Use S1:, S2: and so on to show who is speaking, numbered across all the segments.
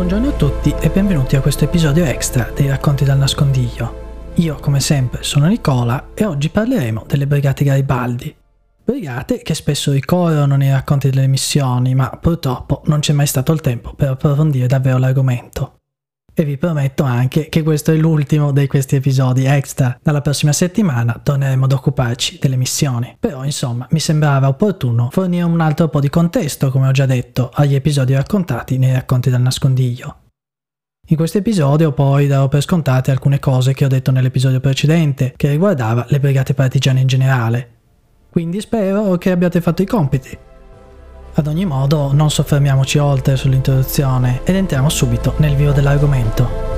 S1: Buongiorno a tutti e benvenuti a questo episodio extra dei racconti dal nascondiglio. Io, come sempre, sono Nicola e oggi parleremo delle Brigate Garibaldi. Brigate che spesso ricorrono nei racconti delle missioni, ma purtroppo non c'è mai stato il tempo per approfondire davvero l'argomento. E vi prometto anche che questo è l'ultimo di questi episodi extra. Dalla prossima settimana torneremo ad occuparci delle missioni. Però insomma mi sembrava opportuno fornire un altro po' di contesto, come ho già detto, agli episodi raccontati nei racconti dal nascondiglio. In questo episodio poi darò per scontate alcune cose che ho detto nell'episodio precedente, che riguardava le brigate partigiane in generale. Quindi spero che abbiate fatto i compiti. Ad ogni modo, non soffermiamoci oltre sull'introduzione ed entriamo subito nel vivo dell'argomento.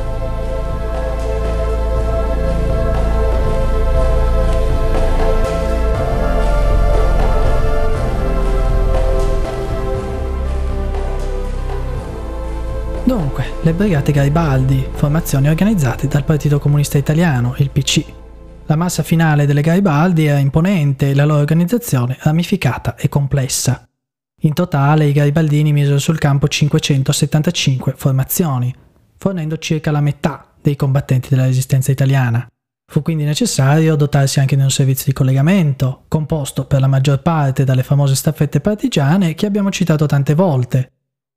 S1: Dunque, le Brigate Garibaldi, formazioni organizzate dal Partito Comunista Italiano, il PC. La massa finale delle Garibaldi era imponente e la loro organizzazione ramificata e complessa. In totale i garibaldini misero sul campo 575 formazioni, fornendo circa la metà dei combattenti della resistenza italiana. Fu quindi necessario dotarsi anche di un servizio di collegamento, composto per la maggior parte dalle famose staffette partigiane che abbiamo citato tante volte.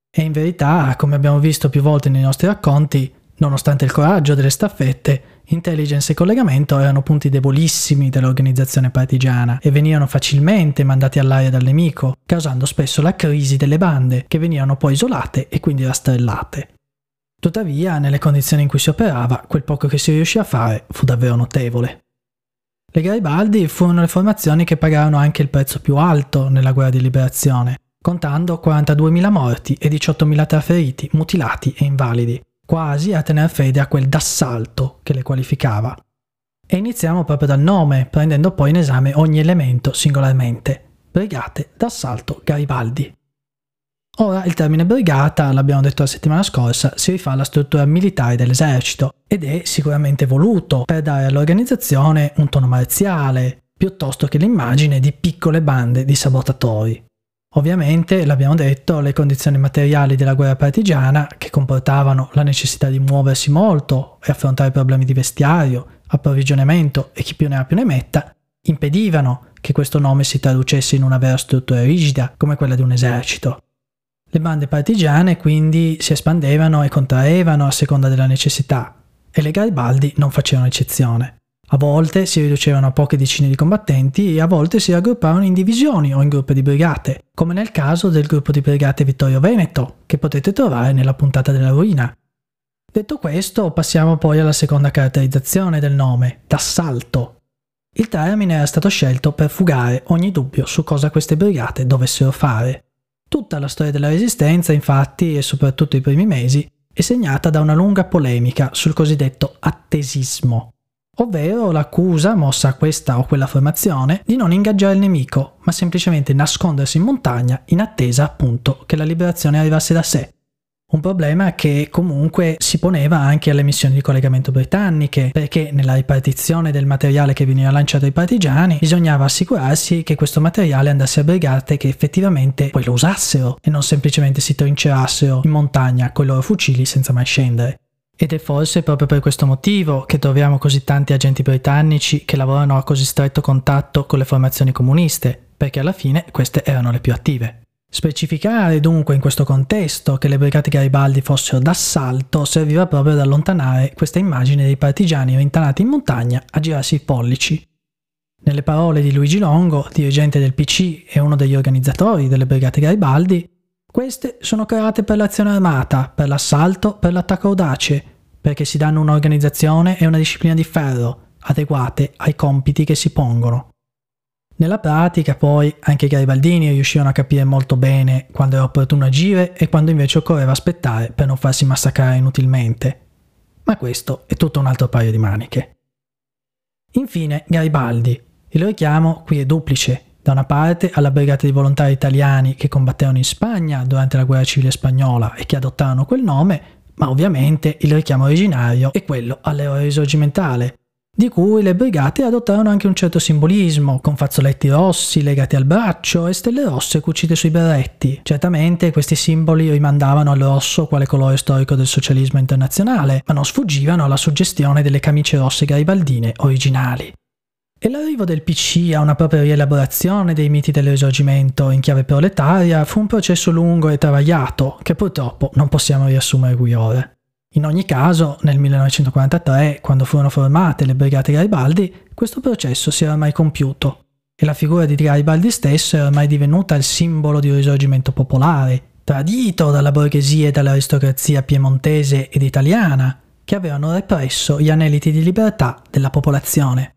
S1: E in verità, come abbiamo visto più volte nei nostri racconti, Nonostante il coraggio delle staffette, intelligence e collegamento erano punti debolissimi dell'organizzazione partigiana e venivano facilmente mandati all'aria dal nemico, causando spesso la crisi delle bande, che venivano poi isolate e quindi rastrellate. Tuttavia, nelle condizioni in cui si operava, quel poco che si riuscì a fare fu davvero notevole. Le Garibaldi furono le formazioni che pagarono anche il prezzo più alto nella guerra di liberazione, contando 42.000 morti e 18.000 tra feriti, mutilati e invalidi, quasi a tener fede a quel d'assalto che le qualificava. E iniziamo proprio dal nome, prendendo poi in esame ogni elemento singolarmente. Brigate d'assalto Garibaldi. Ora il termine brigata, l'abbiamo detto la settimana scorsa, si rifà alla struttura militare dell'esercito ed è sicuramente voluto per dare all'organizzazione un tono marziale, piuttosto che l'immagine di piccole bande di sabotatori. Ovviamente, l'abbiamo detto, le condizioni materiali della guerra partigiana, che comportavano la necessità di muoversi molto e affrontare problemi di vestiario, approvvigionamento e chi più ne ha più ne metta, impedivano che questo nome si traducesse in una vera struttura rigida come quella di un esercito. Le bande partigiane quindi si espandevano e contraevano a seconda della necessità e le Garibaldi non facevano eccezione. A volte si riducevano a poche decine di combattenti e a volte si raggruppavano in divisioni o in gruppi di brigate, come nel caso del gruppo di brigate Vittorio Veneto, che potete trovare nella puntata della ruina. Detto questo, passiamo poi alla seconda caratterizzazione del nome, d'assalto. Il termine era stato scelto per fugare ogni dubbio su cosa queste brigate dovessero fare. Tutta la storia della Resistenza, infatti, e soprattutto i primi mesi, è segnata da una lunga polemica sul cosiddetto attesismo, ovvero l'accusa mossa a questa o quella formazione di non ingaggiare il nemico, ma semplicemente nascondersi in montagna in attesa appunto che la liberazione arrivasse da sé. Un problema che comunque si poneva anche alle missioni di collegamento britanniche, perché nella ripartizione del materiale che veniva lanciato ai partigiani bisognava assicurarsi che questo materiale andasse a brigate che effettivamente poi lo usassero e non semplicemente si trincerassero in montagna con i loro fucili senza mai scendere. Ed è forse proprio per questo motivo che troviamo così tanti agenti britannici che lavorano a così stretto contatto con le formazioni comuniste, perché alla fine queste erano le più attive. Specificare dunque in questo contesto che le brigate Garibaldi fossero d'assalto serviva proprio ad allontanare questa immagine dei partigiani rintanati in montagna a girarsi i pollici. Nelle parole di Luigi Longo, dirigente del PC e uno degli organizzatori delle brigate Garibaldi, queste sono create per l'azione armata, per l'assalto, per l'attacco audace, perché si danno un'organizzazione e una disciplina di ferro, adeguate ai compiti che si pongono. Nella pratica poi anche i garibaldini riuscivano a capire molto bene quando era opportuno agire e quando invece occorreva aspettare per non farsi massacrare inutilmente. Ma questo è tutto un altro paio di maniche. Infine, Garibaldi. Il richiamo qui è duplice da una parte alla brigata di volontari italiani che combattevano in Spagna durante la guerra civile spagnola e che adottarono quel nome, ma ovviamente il richiamo originario è quello all'eroe risorgimentale, di cui le brigate adottarono anche un certo simbolismo, con fazzoletti rossi legati al braccio e stelle rosse cucite sui berretti. Certamente questi simboli rimandavano al rosso quale colore storico del socialismo internazionale, ma non sfuggivano alla suggestione delle camicie rosse garibaldine originali. E l'arrivo del PC a una propria rielaborazione dei miti del risorgimento in chiave proletaria fu un processo lungo e travagliato, che purtroppo non possiamo riassumere qui ora. In ogni caso, nel 1943, quando furono formate le Brigate Garibaldi, questo processo si era ormai compiuto e la figura di Garibaldi stesso era ormai divenuta il simbolo di un risorgimento popolare, tradito dalla borghesia e dall'aristocrazia piemontese ed italiana, che avevano represso gli aneliti di libertà della popolazione.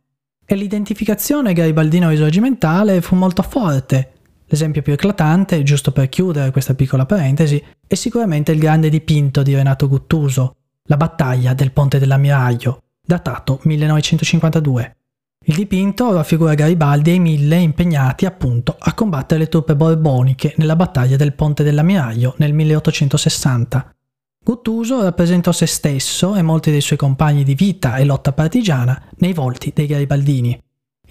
S1: E l'identificazione garibaldino-risorgimentale fu molto forte, L'esempio più eclatante, giusto per chiudere questa piccola parentesi, è sicuramente il grande dipinto di Renato Guttuso, La battaglia del ponte dell'ammiraglio, datato 1952. Il dipinto raffigura Garibaldi e i mille impegnati appunto a combattere le truppe borboniche nella battaglia del ponte dell'ammiraglio nel 1860. Guttuso rappresentò se stesso e molti dei suoi compagni di vita e lotta partigiana nei volti dei garibaldini.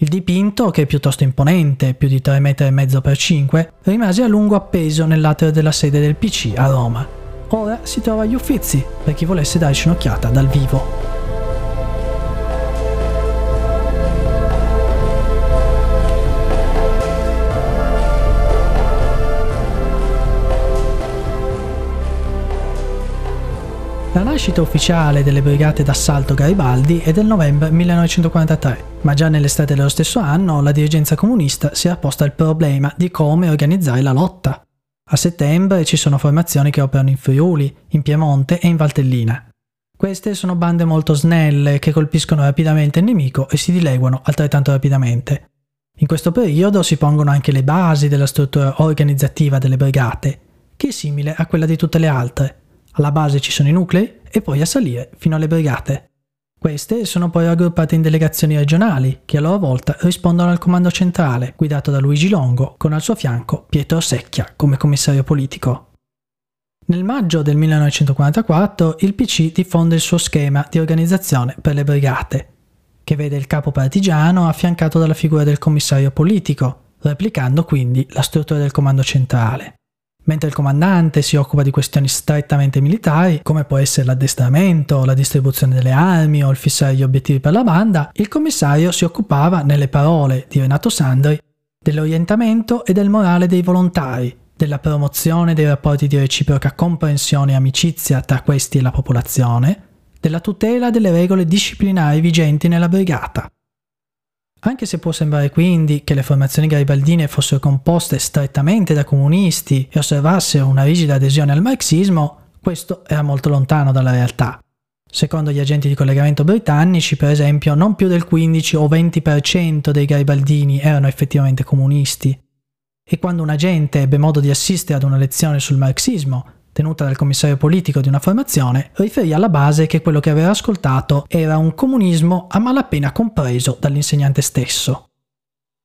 S1: Il dipinto, che è piuttosto imponente, più di 3,5 m per 5, rimase a lungo appeso nell'atrio della sede del PC a Roma. Ora si trova agli Uffizi, per chi volesse darci un'occhiata dal vivo. Nascita ufficiale delle brigate d'assalto Garibaldi è del novembre 1943, ma già nell'estate dello stesso anno la dirigenza comunista si era posta il problema di come organizzare la lotta. A settembre ci sono formazioni che operano in Friuli, in Piemonte e in Valtellina. Queste sono bande molto snelle che colpiscono rapidamente il nemico e si dileguano altrettanto rapidamente. In questo periodo si pongono anche le basi della struttura organizzativa delle brigate, che è simile a quella di tutte le altre, alla base ci sono i nuclei e poi a salire fino alle brigate. Queste sono poi raggruppate in delegazioni regionali, che a loro volta rispondono al comando centrale, guidato da Luigi Longo, con al suo fianco Pietro Secchia come commissario politico. Nel maggio del 1944 il PC diffonde il suo schema di organizzazione per le brigate, che vede il capo partigiano affiancato dalla figura del commissario politico, replicando quindi la struttura del comando centrale mentre il comandante si occupa di questioni strettamente militari, come può essere l'addestramento, la distribuzione delle armi o il fissare gli obiettivi per la banda, il commissario si occupava, nelle parole di Renato Sandri, dell'orientamento e del morale dei volontari, della promozione dei rapporti di reciproca comprensione e amicizia tra questi e la popolazione, della tutela delle regole disciplinari vigenti nella brigata, anche se può sembrare quindi che le formazioni garibaldine fossero composte strettamente da comunisti e osservassero una rigida adesione al marxismo, questo era molto lontano dalla realtà. Secondo gli agenti di collegamento britannici, per esempio, non più del 15 o 20% dei garibaldini erano effettivamente comunisti. E quando un agente ebbe modo di assistere ad una lezione sul marxismo, tenuta dal commissario politico di una formazione, riferì alla base che quello che aveva ascoltato era un comunismo a malapena compreso dall'insegnante stesso.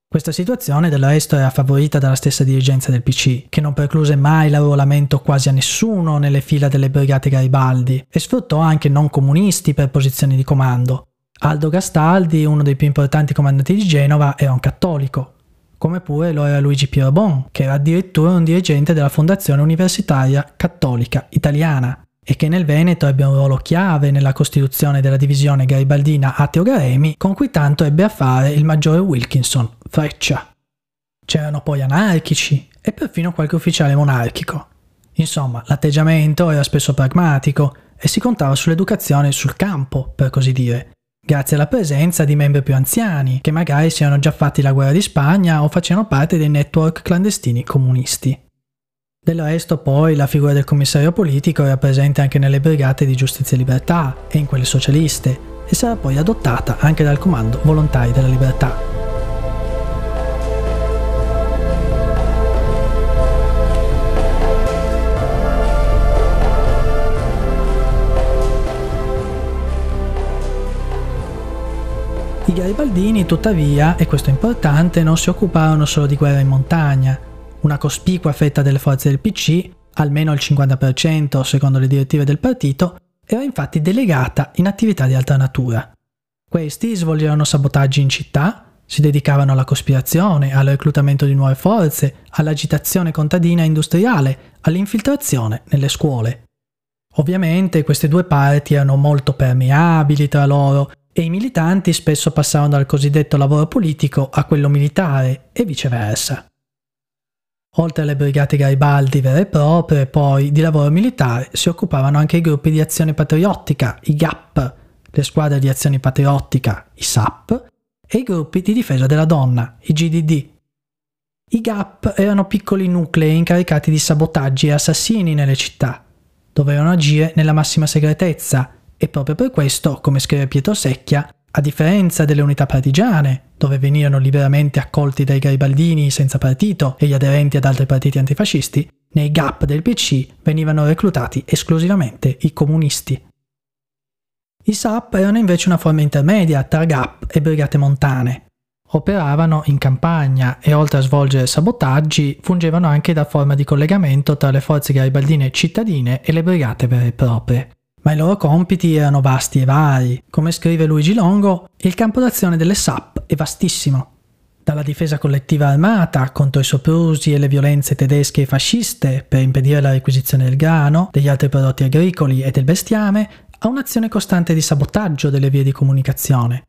S1: Questa situazione del resto era favorita dalla stessa dirigenza del PC, che non precluse mai l'arruolamento quasi a nessuno nelle fila delle brigate Garibaldi e sfruttò anche non comunisti per posizioni di comando. Aldo Gastaldi, uno dei più importanti comandanti di Genova, era un cattolico, come pure lo era Luigi Pierobon, che era addirittura un dirigente della Fondazione Universitaria Cattolica Italiana e che nel Veneto ebbe un ruolo chiave nella costituzione della divisione garibaldina Atteo-Garemi, con cui tanto ebbe a fare il maggiore Wilkinson Freccia. C'erano poi anarchici e perfino qualche ufficiale monarchico. Insomma, l'atteggiamento era spesso pragmatico e si contava sull'educazione sul campo, per così dire, grazie alla presenza di membri più anziani, che magari si erano già fatti la guerra di Spagna o facevano parte dei network clandestini comunisti. Del resto poi la figura del commissario politico era presente anche nelle brigate di giustizia e libertà e in quelle socialiste e sarà poi adottata anche dal comando volontari della libertà. I garibaldini, tuttavia, e questo è importante, non si occuparono solo di guerra in montagna. Una cospicua fetta delle forze del PC, almeno il 50% secondo le direttive del partito, era infatti delegata in attività di altra natura. Questi svolgevano sabotaggi in città, si dedicavano alla cospirazione, al reclutamento di nuove forze, all'agitazione contadina e industriale, all'infiltrazione nelle scuole. Ovviamente queste due parti erano molto permeabili tra loro e i militanti spesso passavano dal cosiddetto lavoro politico a quello militare e viceversa. Oltre alle brigate Garibaldi vere e proprie, poi di lavoro militare si occupavano anche i gruppi di azione patriottica, i GAP, le squadre di azione patriottica, i SAP, e i gruppi di difesa della donna, i GDD. I GAP erano piccoli nuclei incaricati di sabotaggi e assassini nelle città. Dovevano agire nella massima segretezza e proprio per questo, come scrive Pietro Secchia, a differenza delle unità partigiane, dove venivano liberamente accolti dai garibaldini senza partito e gli aderenti ad altri partiti antifascisti, nei GAP del PC venivano reclutati esclusivamente i comunisti. I SAP erano invece una forma intermedia tra GAP e brigate montane. Operavano in campagna e oltre a svolgere sabotaggi fungevano anche da forma di collegamento tra le forze garibaldine cittadine e le brigate vere e proprie ma i loro compiti erano vasti e vari. Come scrive Luigi Longo, il campo d'azione delle SAP è vastissimo. Dalla difesa collettiva armata contro i soprusi e le violenze tedesche e fasciste per impedire la requisizione del grano, degli altri prodotti agricoli e del bestiame, a un'azione costante di sabotaggio delle vie di comunicazione.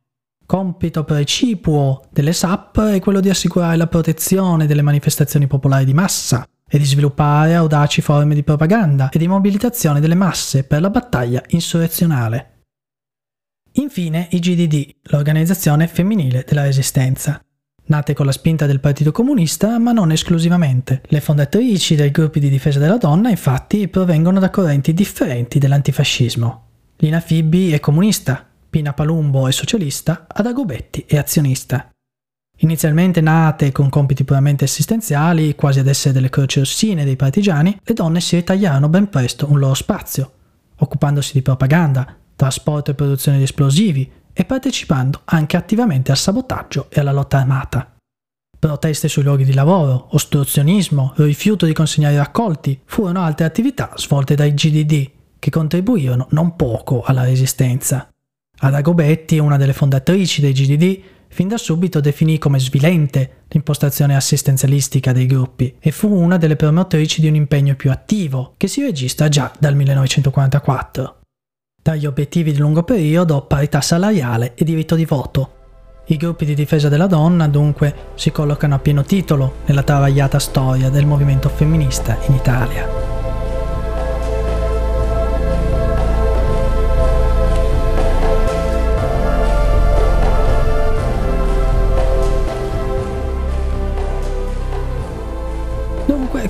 S1: Compito precipuo delle SAP è quello di assicurare la protezione delle manifestazioni popolari di massa, e di sviluppare audaci forme di propaganda e di mobilitazione delle masse per la battaglia insurrezionale. Infine i GDD, l'organizzazione femminile della resistenza. Nate con la spinta del Partito Comunista, ma non esclusivamente. Le fondatrici dei gruppi di difesa della donna, infatti, provengono da correnti differenti dell'antifascismo. Lina Fibbi è comunista, Pina Palumbo è socialista, Ada Gobetti è azionista. Inizialmente nate con compiti puramente assistenziali, quasi ad essere delle croci rossine dei partigiani, le donne si ritagliarono ben presto un loro spazio, occupandosi di propaganda, trasporto e produzione di esplosivi e partecipando anche attivamente al sabotaggio e alla lotta armata. Proteste sui luoghi di lavoro, ostruzionismo, rifiuto di consegnare raccolti furono altre attività svolte dai GDD che contribuirono non poco alla resistenza. Ada Gobetti, una delle fondatrici dei GDD, fin da subito definì come svilente l'impostazione assistenzialistica dei gruppi e fu una delle promotrici di un impegno più attivo, che si registra già dal 1944. Tra gli obiettivi di lungo periodo parità salariale e diritto di voto. I gruppi di difesa della donna dunque si collocano a pieno titolo nella travagliata storia del movimento femminista in Italia.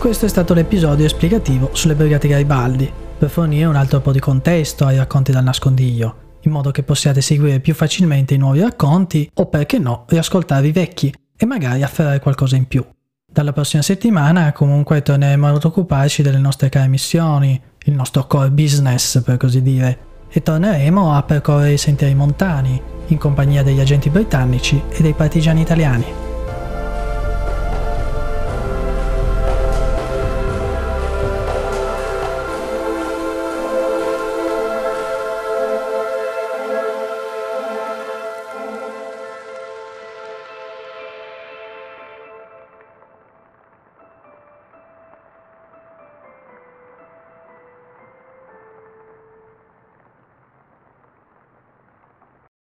S1: Questo è stato l'episodio esplicativo sulle Brigate Garibaldi, per fornire un altro po' di contesto ai racconti dal nascondiglio, in modo che possiate seguire più facilmente i nuovi racconti o perché no, riascoltare i vecchi e magari afferrare qualcosa in più. Dalla prossima settimana comunque torneremo ad occuparci delle nostre care missioni, il nostro core business per così dire, e torneremo a percorrere i sentieri montani in compagnia degli agenti britannici e dei partigiani italiani.